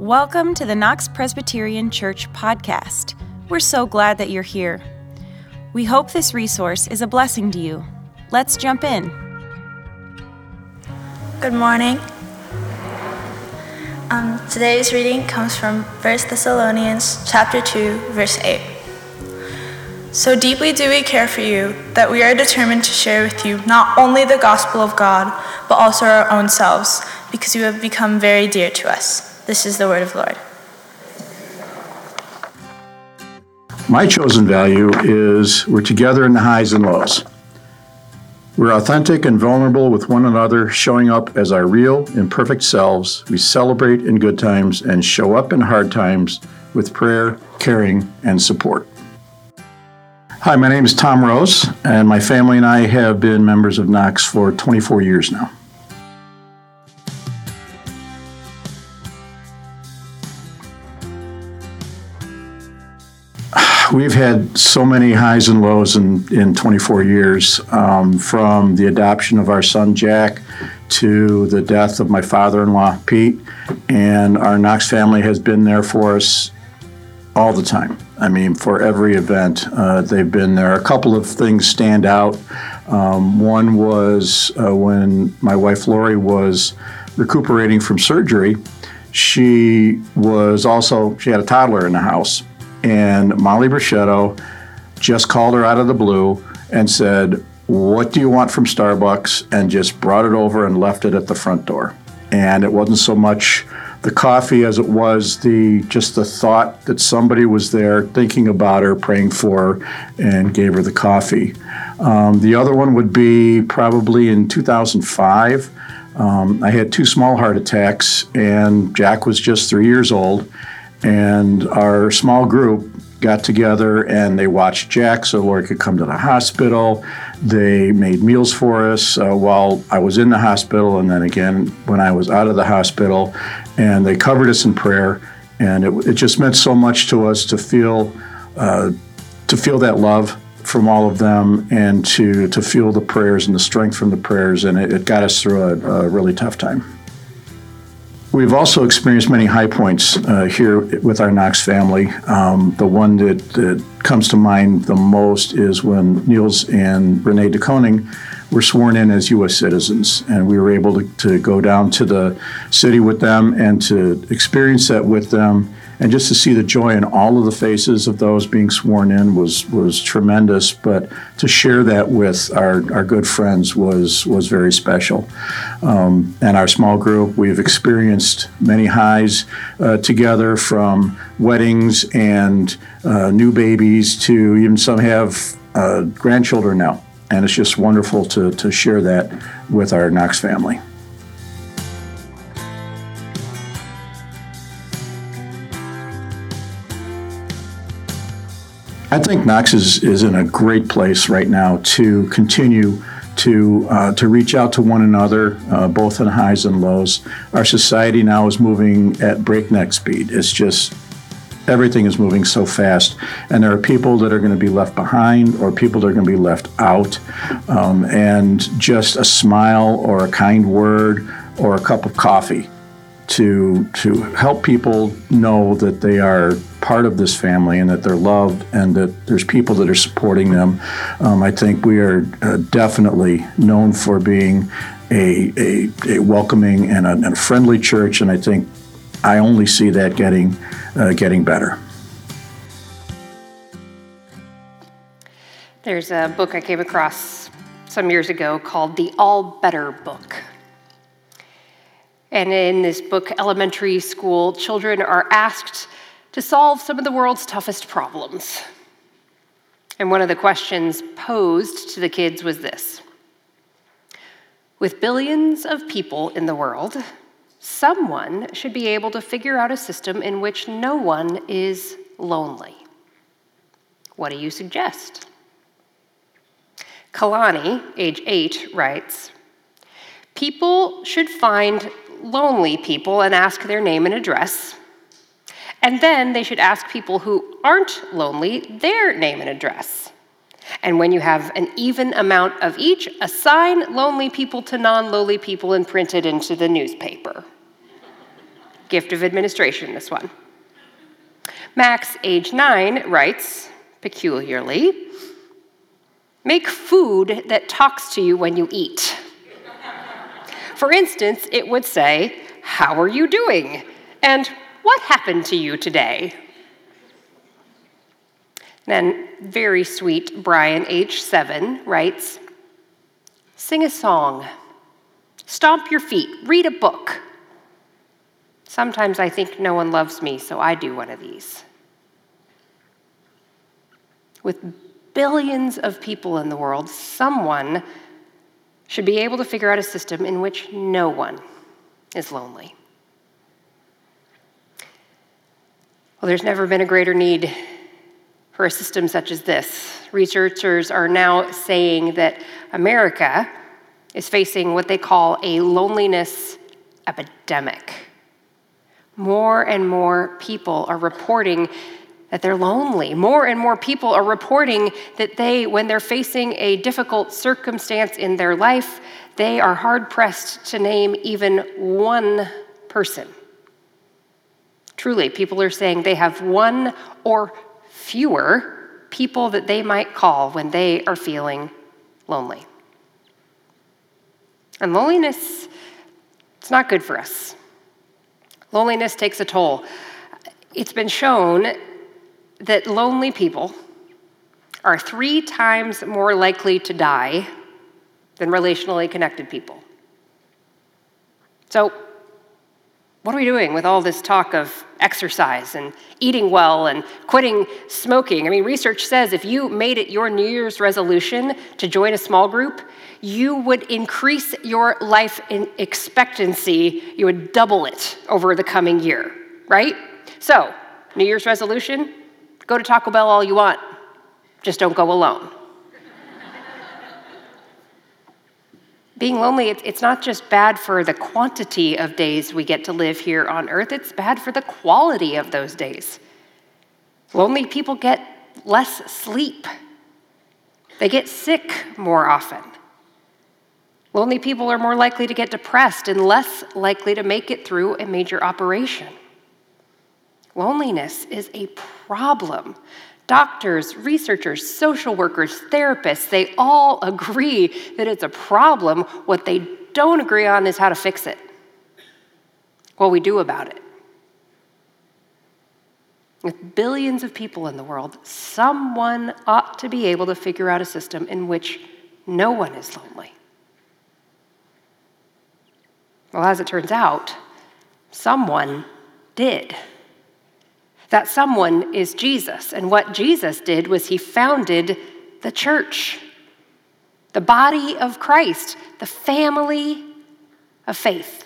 Welcome to the Knox Presbyterian Church podcast. We're so glad that you're here. We hope this resource is a blessing to you. Let's jump in. Good morning. Um, today's reading comes from 1 Thessalonians chapter 2, verse 8. So deeply do we care for you that we are determined to share with you not only the gospel of God, but also our own selves, because you have become very dear to us. This is the word of the Lord. My chosen value is we're together in the highs and lows. We're authentic and vulnerable with one another, showing up as our real, imperfect selves. We celebrate in good times and show up in hard times with prayer, caring, and support. Hi, my name is Tom Rose, and my family and I have been members of Knox for 24 years now. We've had so many highs and lows in, in 24 years, um, from the adoption of our son Jack to the death of my father in law Pete. And our Knox family has been there for us all the time. I mean, for every event, uh, they've been there. A couple of things stand out. Um, one was uh, when my wife Lori was recuperating from surgery. She was also, she had a toddler in the house and Molly Brachetto just called her out of the blue and said, What do you want from Starbucks? and just brought it over and left it at the front door. And it wasn't so much the coffee as it was the just the thought that somebody was there thinking about her, praying for her, and gave her the coffee. Um, the other one would be probably in 2005. Um, I had two small heart attacks, and Jack was just three years old. And our small group got together and they watched Jack so Lori could come to the hospital. They made meals for us uh, while I was in the hospital and then again when I was out of the hospital. And they covered us in prayer. And it, it just meant so much to us to feel, uh, to feel that love from all of them and to, to feel the prayers and the strength from the prayers. And it, it got us through a, a really tough time. We've also experienced many high points uh, here with our Knox family. Um, the one that, that, comes to mind the most is when Niels and Renee DeKoning were sworn in as U.S. citizens, and we were able to, to go down to the city with them and to experience that with them and just to see the joy in all of the faces of those being sworn in was was tremendous. But to share that with our, our good friends was was very special. Um, and our small group, we've experienced many highs uh, together, from weddings and uh, new babies to even some have uh, grandchildren now. And it's just wonderful to, to share that with our Knox family. I think Knox is, is in a great place right now to continue to uh, to reach out to one another, uh, both in highs and lows. Our society now is moving at breakneck speed. It's just everything is moving so fast, and there are people that are going to be left behind, or people that are going to be left out. Um, and just a smile, or a kind word, or a cup of coffee to to help people know that they are part of this family and that they're loved and that there's people that are supporting them. Um, I think we are uh, definitely known for being a, a, a welcoming and a, and a, friendly church, and I think I only see that getting uh, getting better. There's a book I came across some years ago called The All Better Book. And in this book, elementary school children are asked to solve some of the world's toughest problems. And one of the questions posed to the kids was this With billions of people in the world, someone should be able to figure out a system in which no one is lonely. What do you suggest? Kalani, age eight, writes People should find lonely people and ask their name and address. And then they should ask people who aren't lonely their name and address. And when you have an even amount of each, assign lonely people to non lonely people and print it into the newspaper. gift of administration, this one. Max, age nine, writes, peculiarly, make food that talks to you when you eat. For instance, it would say, How are you doing? And what happened to you today? Then, very sweet Brian, H7 writes, Sing a song, stomp your feet, read a book. Sometimes I think no one loves me, so I do one of these. With billions of people in the world, someone should be able to figure out a system in which no one is lonely. Well, there's never been a greater need for a system such as this. Researchers are now saying that America is facing what they call a loneliness epidemic. More and more people are reporting that they're lonely. More and more people are reporting that they, when they're facing a difficult circumstance in their life, they are hard pressed to name even one person. Truly, people are saying they have one or fewer people that they might call when they are feeling lonely. And loneliness, it's not good for us. Loneliness takes a toll. It's been shown that lonely people are three times more likely to die than relationally connected people. So, what are we doing with all this talk of exercise and eating well and quitting smoking? I mean, research says if you made it your New Year's resolution to join a small group, you would increase your life expectancy, you would double it over the coming year, right? So, New Year's resolution Go to Taco Bell all you want, just don't go alone. Being lonely, it's not just bad for the quantity of days we get to live here on earth, it's bad for the quality of those days. Lonely people get less sleep, they get sick more often. Lonely people are more likely to get depressed and less likely to make it through a major operation. Loneliness is a problem. Doctors, researchers, social workers, therapists, they all agree that it's a problem. What they don't agree on is how to fix it, what we do about it. With billions of people in the world, someone ought to be able to figure out a system in which no one is lonely. Well, as it turns out, someone did. That someone is Jesus. And what Jesus did was he founded the church, the body of Christ, the family of faith.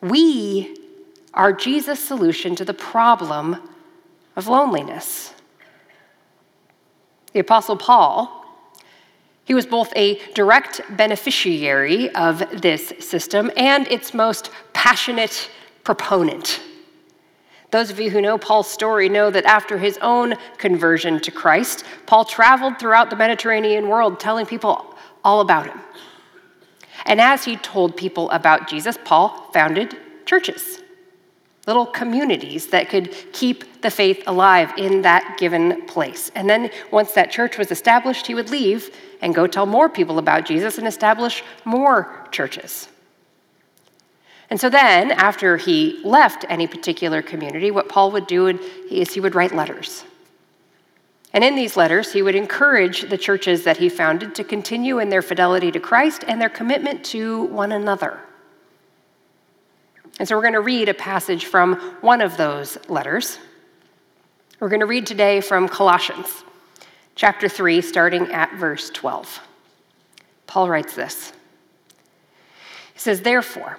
We are Jesus' solution to the problem of loneliness. The Apostle Paul, he was both a direct beneficiary of this system and its most passionate proponent. Those of you who know Paul's story know that after his own conversion to Christ, Paul traveled throughout the Mediterranean world telling people all about him. And as he told people about Jesus, Paul founded churches, little communities that could keep the faith alive in that given place. And then once that church was established, he would leave and go tell more people about Jesus and establish more churches. And so then, after he left any particular community, what Paul would do is he would write letters. And in these letters, he would encourage the churches that he founded to continue in their fidelity to Christ and their commitment to one another. And so we're going to read a passage from one of those letters. We're going to read today from Colossians, chapter 3, starting at verse 12. Paul writes this He says, Therefore,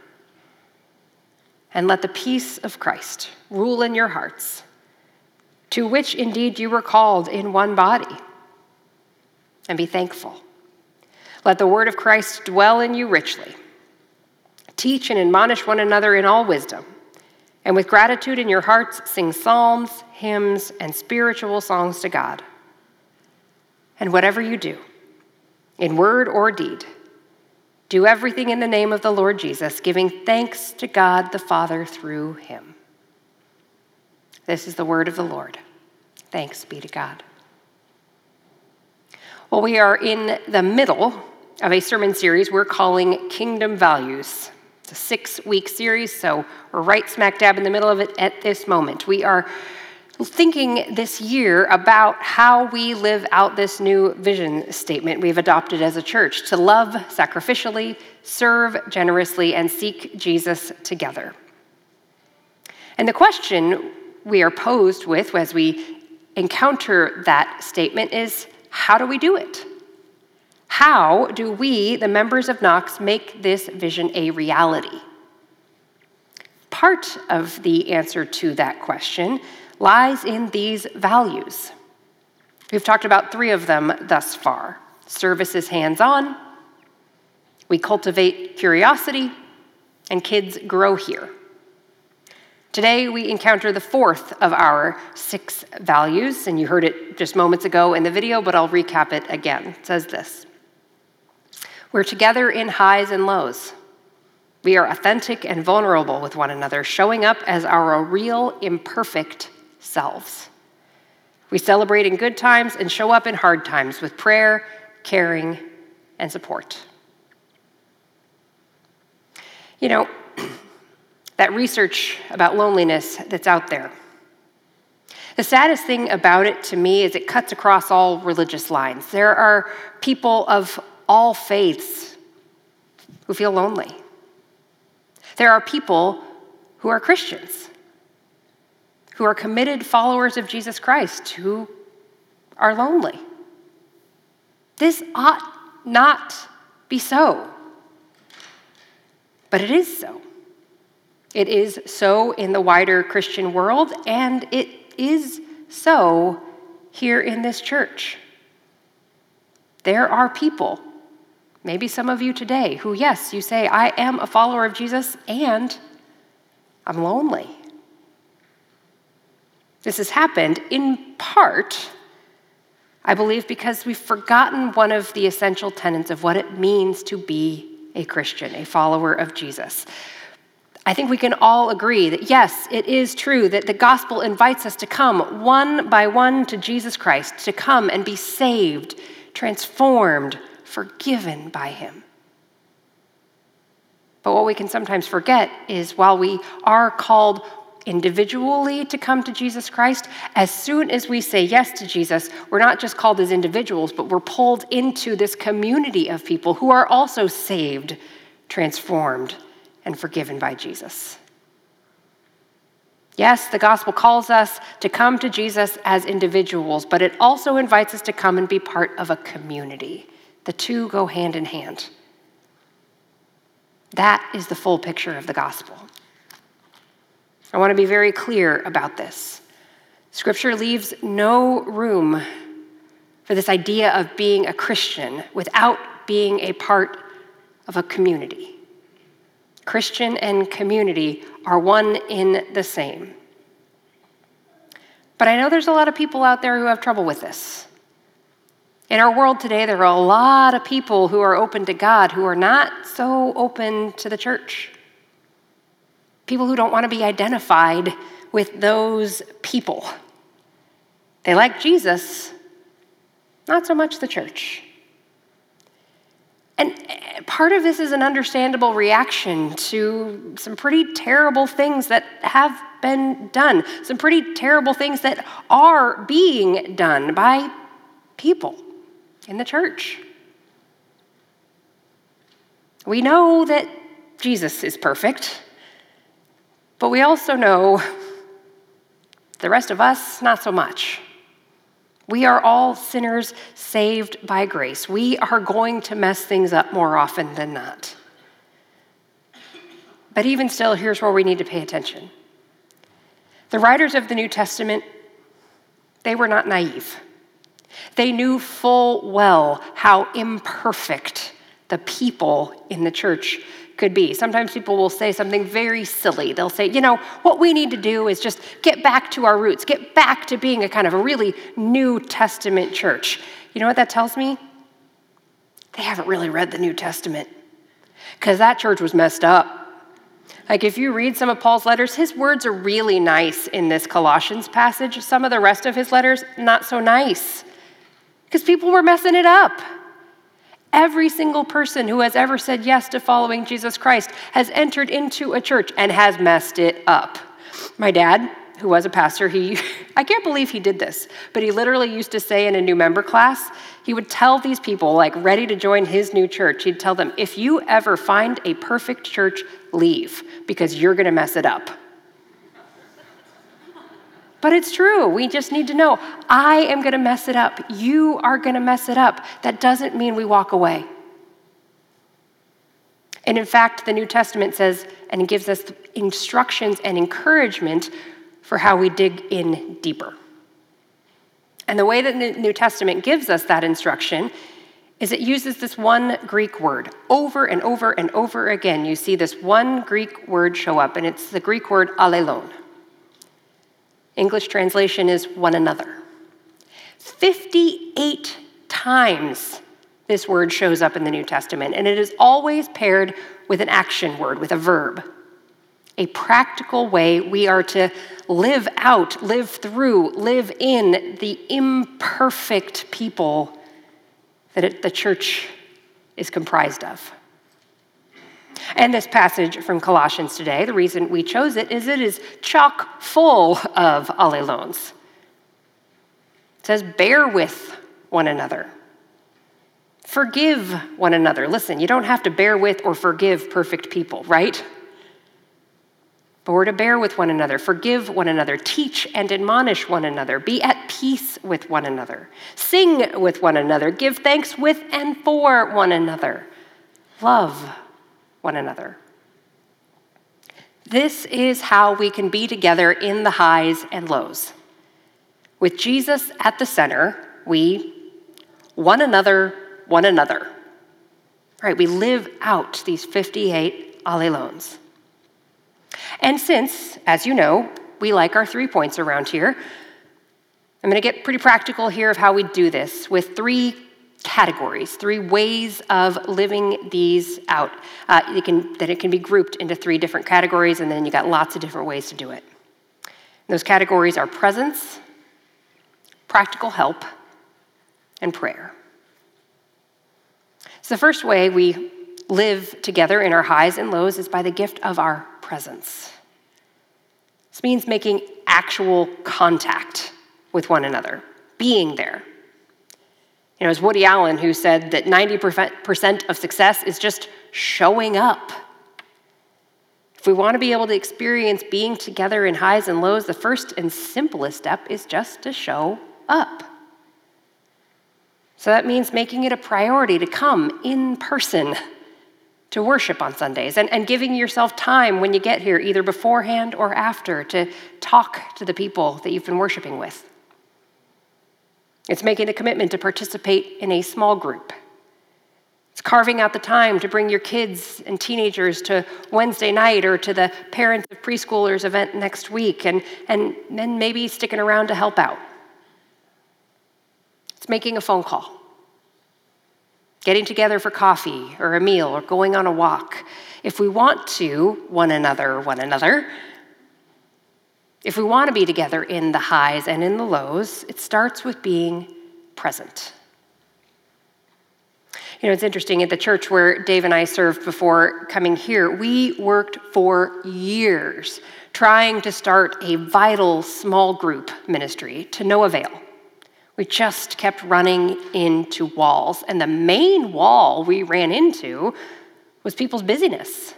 And let the peace of Christ rule in your hearts, to which indeed you were called in one body. And be thankful. Let the word of Christ dwell in you richly. Teach and admonish one another in all wisdom, and with gratitude in your hearts, sing psalms, hymns, and spiritual songs to God. And whatever you do, in word or deed, do everything in the name of the Lord Jesus, giving thanks to God the Father through him. This is the word of the Lord. Thanks be to God. Well, we are in the middle of a sermon series we're calling Kingdom Values. It's a six week series, so we're right smack dab in the middle of it at this moment. We are thinking this year about how we live out this new vision statement we've adopted as a church to love sacrificially, serve generously, and seek Jesus together. And the question we are posed with as we encounter that statement is how do we do it? How do we, the members of Knox, make this vision a reality? Part of the answer to that question lies in these values. We've talked about three of them thus far service is hands on, we cultivate curiosity, and kids grow here. Today, we encounter the fourth of our six values, and you heard it just moments ago in the video, but I'll recap it again. It says this We're together in highs and lows. We are authentic and vulnerable with one another, showing up as our real, imperfect selves. We celebrate in good times and show up in hard times with prayer, caring, and support. You know, that research about loneliness that's out there. The saddest thing about it to me is it cuts across all religious lines. There are people of all faiths who feel lonely. There are people who are Christians who are committed followers of Jesus Christ who are lonely. This ought not be so. But it is so. It is so in the wider Christian world, and it is so here in this church. There are people, maybe some of you today, who, yes, you say, I am a follower of Jesus and I'm lonely. This has happened in part, I believe, because we've forgotten one of the essential tenets of what it means to be a Christian, a follower of Jesus. I think we can all agree that yes, it is true that the gospel invites us to come one by one to Jesus Christ, to come and be saved, transformed, forgiven by him. But what we can sometimes forget is while we are called individually to come to Jesus Christ, as soon as we say yes to Jesus, we're not just called as individuals, but we're pulled into this community of people who are also saved, transformed, and forgiven by Jesus. Yes, the gospel calls us to come to Jesus as individuals, but it also invites us to come and be part of a community. The two go hand in hand. That is the full picture of the gospel. I want to be very clear about this. Scripture leaves no room for this idea of being a Christian without being a part of a community. Christian and community are one in the same. But I know there's a lot of people out there who have trouble with this. In our world today, there are a lot of people who are open to God who are not so open to the church people who don't want to be identified with those people. They like Jesus, not so much the church. And eh, part of this is an understandable reaction to some pretty terrible things that have been done, some pretty terrible things that are being done by people in the church. We know that Jesus is perfect. But we also know the rest of us, not so much. We are all sinners saved by grace. We are going to mess things up more often than not. But even still, here's where we need to pay attention. The writers of the New Testament, they were not naive. They knew full well how imperfect the people in the church could be. Sometimes people will say something very silly. They'll say, you know, what we need to do is just get back to our roots, get back to being a kind of a really New Testament church. You know what that tells me? They haven't really read the New Testament because that church was messed up. Like, if you read some of Paul's letters, his words are really nice in this Colossians passage. Some of the rest of his letters, not so nice because people were messing it up. Every single person who has ever said yes to following Jesus Christ has entered into a church and has messed it up. My dad, who was a pastor, he I can't believe he did this, but he literally used to say in a new member class, he would tell these people like ready to join his new church, he'd tell them, "If you ever find a perfect church, leave because you're going to mess it up." But it's true. We just need to know I am going to mess it up. You are going to mess it up. That doesn't mean we walk away. And in fact, the New Testament says and gives us instructions and encouragement for how we dig in deeper. And the way that the New Testament gives us that instruction is it uses this one Greek word over and over and over again. You see this one Greek word show up, and it's the Greek word allelon. English translation is one another. 58 times this word shows up in the New Testament, and it is always paired with an action word, with a verb. A practical way we are to live out, live through, live in the imperfect people that the church is comprised of. And this passage from Colossians today, the reason we chose it is it is chock full of allelons. It says, bear with one another. Forgive one another. Listen, you don't have to bear with or forgive perfect people, right? But we're to bear with one another, forgive one another, teach and admonish one another, be at peace with one another, sing with one another, give thanks with and for one another, love one another. This is how we can be together in the highs and lows. With Jesus at the center, we, one another, one another. Right, we live out these 58 allelons. And since, as you know, we like our three points around here, I'm going to get pretty practical here of how we do this with three categories, three ways of living these out. Uh, it can, that it can be grouped into three different categories, and then you got lots of different ways to do it. And those categories are presence, practical help, and prayer. So, the first way we live together in our highs and lows is by the gift of our presence. This means making actual contact with one another, being there. You know, it was Woody Allen who said that 90% of success is just showing up. If we want to be able to experience being together in highs and lows, the first and simplest step is just to show up. So that means making it a priority to come in person to worship on Sundays and, and giving yourself time when you get here, either beforehand or after, to talk to the people that you've been worshiping with. It's making a commitment to participate in a small group. It's carving out the time to bring your kids and teenagers to Wednesday night or to the Parents of Preschoolers event next week, and, and then maybe sticking around to help out. It's making a phone call, getting together for coffee or a meal or going on a walk. If we want to, one another, one another, if we want to be together in the highs and in the lows, it starts with being present. You know, it's interesting at the church where Dave and I served before coming here, we worked for years trying to start a vital small group ministry to no avail. We just kept running into walls. And the main wall we ran into was people's busyness.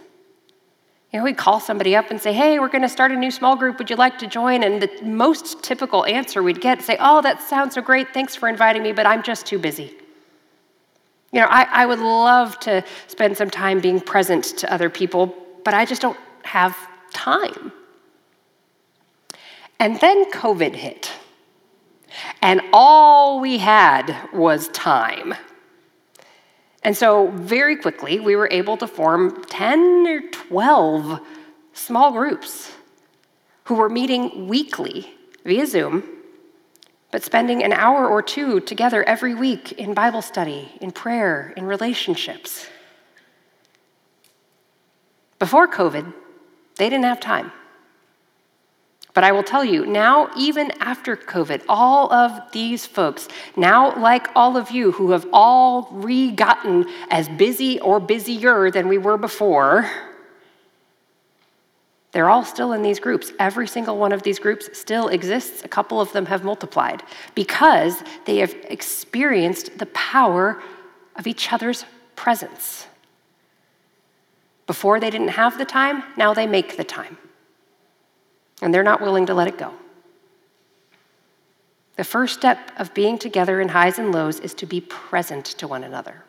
You know, we'd call somebody up and say, hey, we're going to start a new small group. Would you like to join? And the most typical answer we'd get say, oh, that sounds so great. Thanks for inviting me, but I'm just too busy. You know, I, I would love to spend some time being present to other people, but I just don't have time. And then COVID hit. And all we had was time. And so, very quickly, we were able to form 10 or 12 small groups who were meeting weekly via Zoom, but spending an hour or two together every week in Bible study, in prayer, in relationships. Before COVID, they didn't have time. But I will tell you, now, even after COVID, all of these folks, now like all of you who have all re gotten as busy or busier than we were before, they're all still in these groups. Every single one of these groups still exists. A couple of them have multiplied because they have experienced the power of each other's presence. Before they didn't have the time, now they make the time and they're not willing to let it go. The first step of being together in highs and lows is to be present to one another.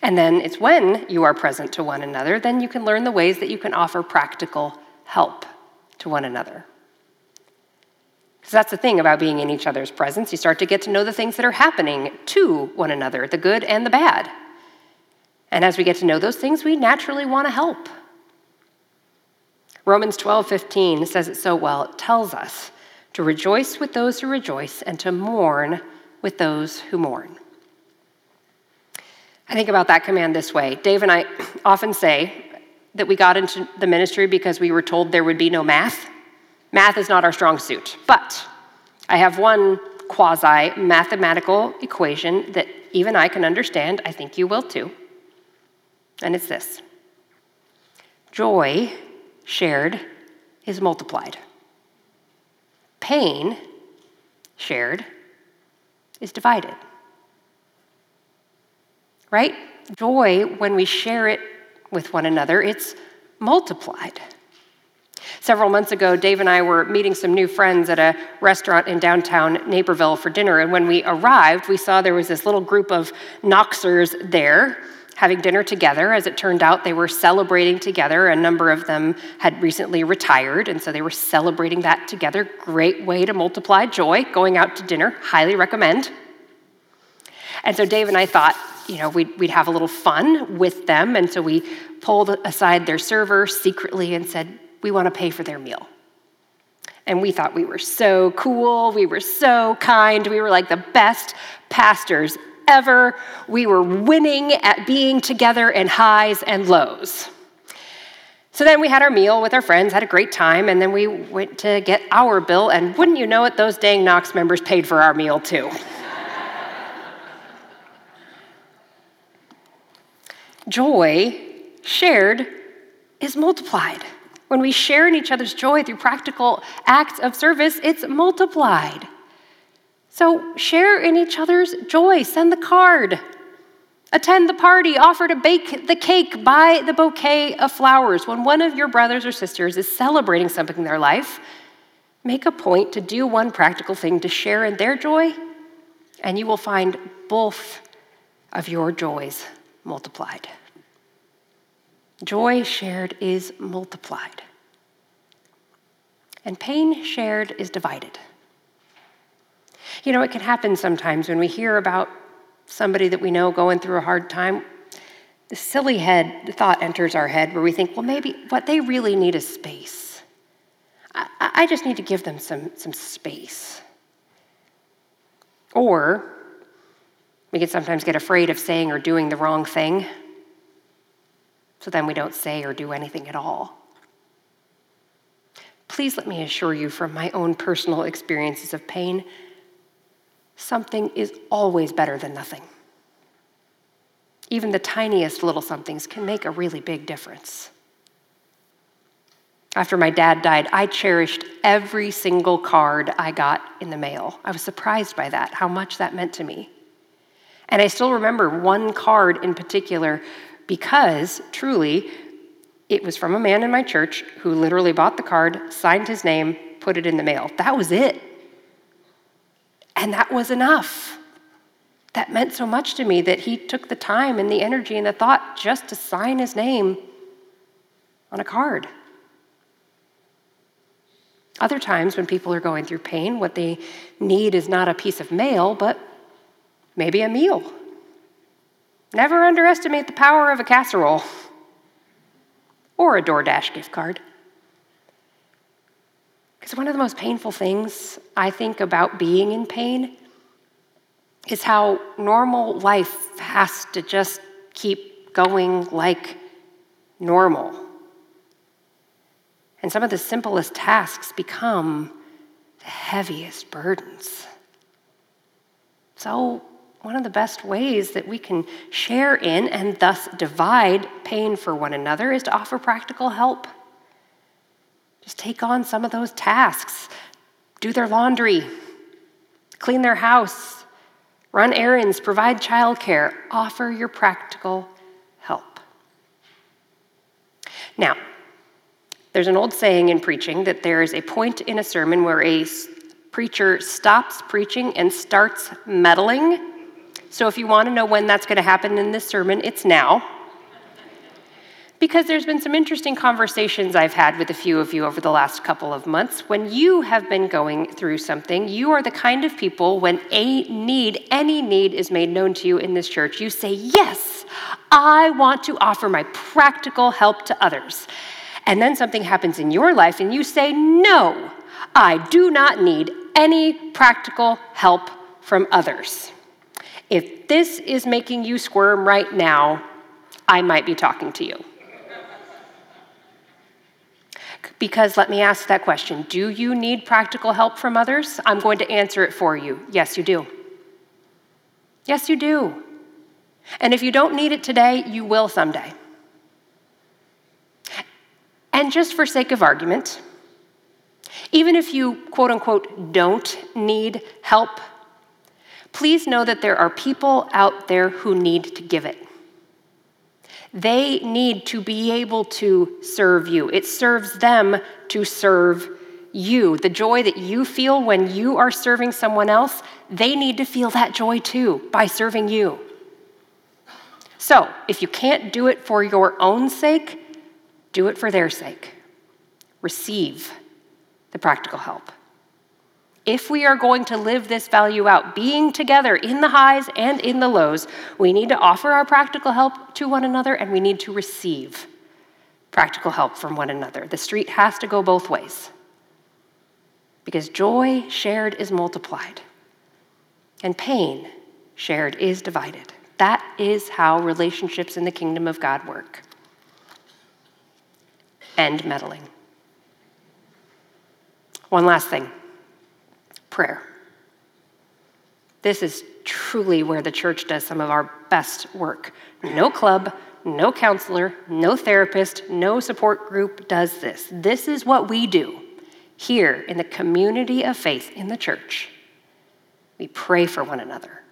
And then it's when you are present to one another, then you can learn the ways that you can offer practical help to one another. Because that's the thing about being in each other's presence. You start to get to know the things that are happening to one another, the good and the bad. And as we get to know those things, we naturally want to help. Romans 12, 15 says it so well. It tells us to rejoice with those who rejoice and to mourn with those who mourn. I think about that command this way. Dave and I often say that we got into the ministry because we were told there would be no math. Math is not our strong suit, but I have one quasi mathematical equation that even I can understand. I think you will too. And it's this joy shared is multiplied. Pain shared is divided. Right? Joy, when we share it with one another, it's multiplied. Several months ago, Dave and I were meeting some new friends at a restaurant in downtown Naperville for dinner. And when we arrived, we saw there was this little group of Knoxers there having dinner together. As it turned out, they were celebrating together. A number of them had recently retired, and so they were celebrating that together. Great way to multiply joy, going out to dinner. Highly recommend. And so Dave and I thought, you know, we'd, we'd have a little fun with them. And so we pulled aside their server secretly and said, we want to pay for their meal. And we thought we were so cool. We were so kind. We were like the best pastors ever. We were winning at being together in highs and lows. So then we had our meal with our friends, had a great time, and then we went to get our bill, and wouldn't you know it, those dang Knox members paid for our meal too. joy shared is multiplied. When we share in each other's joy through practical acts of service, it's multiplied. So share in each other's joy, send the card, attend the party, offer to bake the cake, buy the bouquet of flowers. When one of your brothers or sisters is celebrating something in their life, make a point to do one practical thing to share in their joy, and you will find both of your joys multiplied. Joy shared is multiplied, and pain shared is divided. You know, it can happen sometimes when we hear about somebody that we know going through a hard time. The silly head thought enters our head where we think, well, maybe what they really need is space. I, I just need to give them some, some space. Or we can sometimes get afraid of saying or doing the wrong thing. So then we don't say or do anything at all. Please let me assure you from my own personal experiences of pain something is always better than nothing. Even the tiniest little somethings can make a really big difference. After my dad died, I cherished every single card I got in the mail. I was surprised by that, how much that meant to me. And I still remember one card in particular because truly it was from a man in my church who literally bought the card, signed his name, put it in the mail. That was it. And that was enough. That meant so much to me that he took the time and the energy and the thought just to sign his name on a card. Other times, when people are going through pain, what they need is not a piece of mail, but maybe a meal. Never underestimate the power of a casserole or a DoorDash gift card. Because one of the most painful things I think about being in pain is how normal life has to just keep going like normal. And some of the simplest tasks become the heaviest burdens. So, one of the best ways that we can share in and thus divide pain for one another is to offer practical help. Just take on some of those tasks, do their laundry, clean their house, run errands, provide childcare, offer your practical help. Now, there's an old saying in preaching that there is a point in a sermon where a preacher stops preaching and starts meddling. So if you want to know when that's going to happen in this sermon, it's now. Because there's been some interesting conversations I've had with a few of you over the last couple of months. When you have been going through something, you are the kind of people when a need, any need is made known to you in this church, you say, Yes, I want to offer my practical help to others and then something happens in your life and you say, No, I do not need any practical help from others. If this is making you squirm right now, I might be talking to you. Because let me ask that question Do you need practical help from others? I'm going to answer it for you. Yes, you do. Yes, you do. And if you don't need it today, you will someday. And just for sake of argument, even if you quote unquote don't need help, please know that there are people out there who need to give it. They need to be able to serve you. It serves them to serve you. The joy that you feel when you are serving someone else, they need to feel that joy too by serving you. So, if you can't do it for your own sake, do it for their sake. Receive the practical help. If we are going to live this value out, being together in the highs and in the lows, we need to offer our practical help to one another and we need to receive practical help from one another. The street has to go both ways because joy shared is multiplied and pain shared is divided. That is how relationships in the kingdom of God work and meddling. One last thing prayer. This is truly where the church does some of our best work. No club, no counselor, no therapist, no support group does this. This is what we do here in the community of faith in the church. We pray for one another.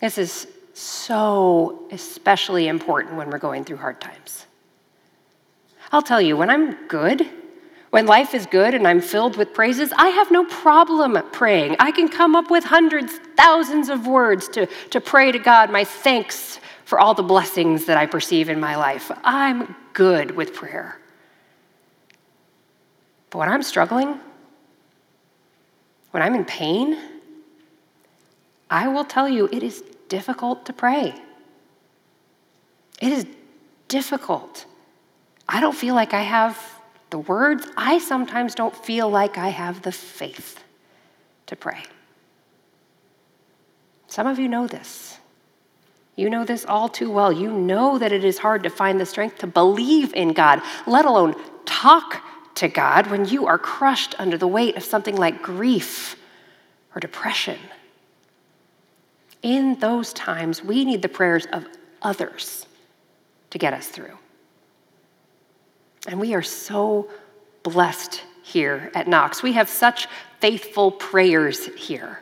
This is so especially important when we're going through hard times. I'll tell you, when I'm good, when life is good and I'm filled with praises, I have no problem praying. I can come up with hundreds, thousands of words to, to pray to God my thanks for all the blessings that I perceive in my life. I'm good with prayer. But when I'm struggling, when I'm in pain, I will tell you it is difficult to pray. It is difficult. I don't feel like I have the words. I sometimes don't feel like I have the faith to pray. Some of you know this. You know this all too well. You know that it is hard to find the strength to believe in God, let alone talk to God when you are crushed under the weight of something like grief or depression. In those times, we need the prayers of others to get us through. And we are so blessed here at Knox. We have such faithful prayers here.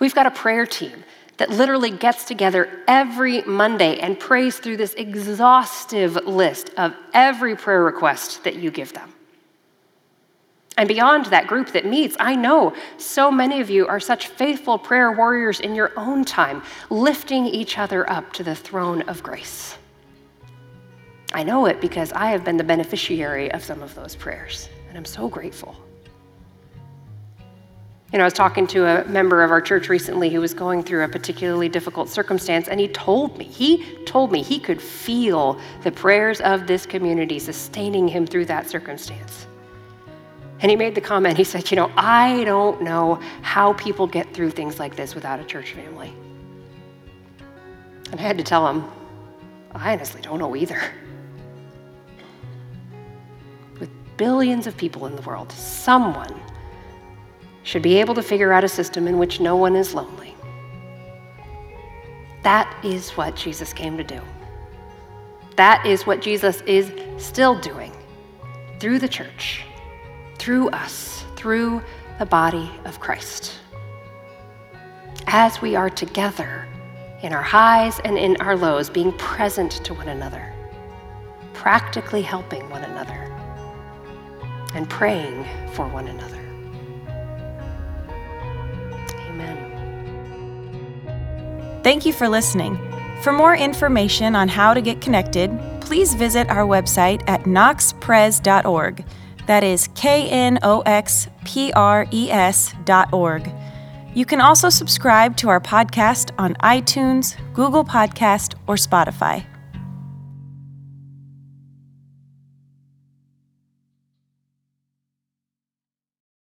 We've got a prayer team that literally gets together every Monday and prays through this exhaustive list of every prayer request that you give them. And beyond that group that meets, I know so many of you are such faithful prayer warriors in your own time, lifting each other up to the throne of grace. I know it because I have been the beneficiary of some of those prayers, and I'm so grateful. You know, I was talking to a member of our church recently who was going through a particularly difficult circumstance, and he told me, he told me he could feel the prayers of this community sustaining him through that circumstance. And he made the comment, he said, You know, I don't know how people get through things like this without a church family. And I had to tell him, I honestly don't know either. Billions of people in the world, someone should be able to figure out a system in which no one is lonely. That is what Jesus came to do. That is what Jesus is still doing through the church, through us, through the body of Christ. As we are together in our highs and in our lows, being present to one another, practically helping one another, and praying for one another. Amen. Thank you for listening. For more information on how to get connected, please visit our website at knoxpres.org. That is K N O X P R E S dot org. You can also subscribe to our podcast on iTunes, Google Podcast, or Spotify.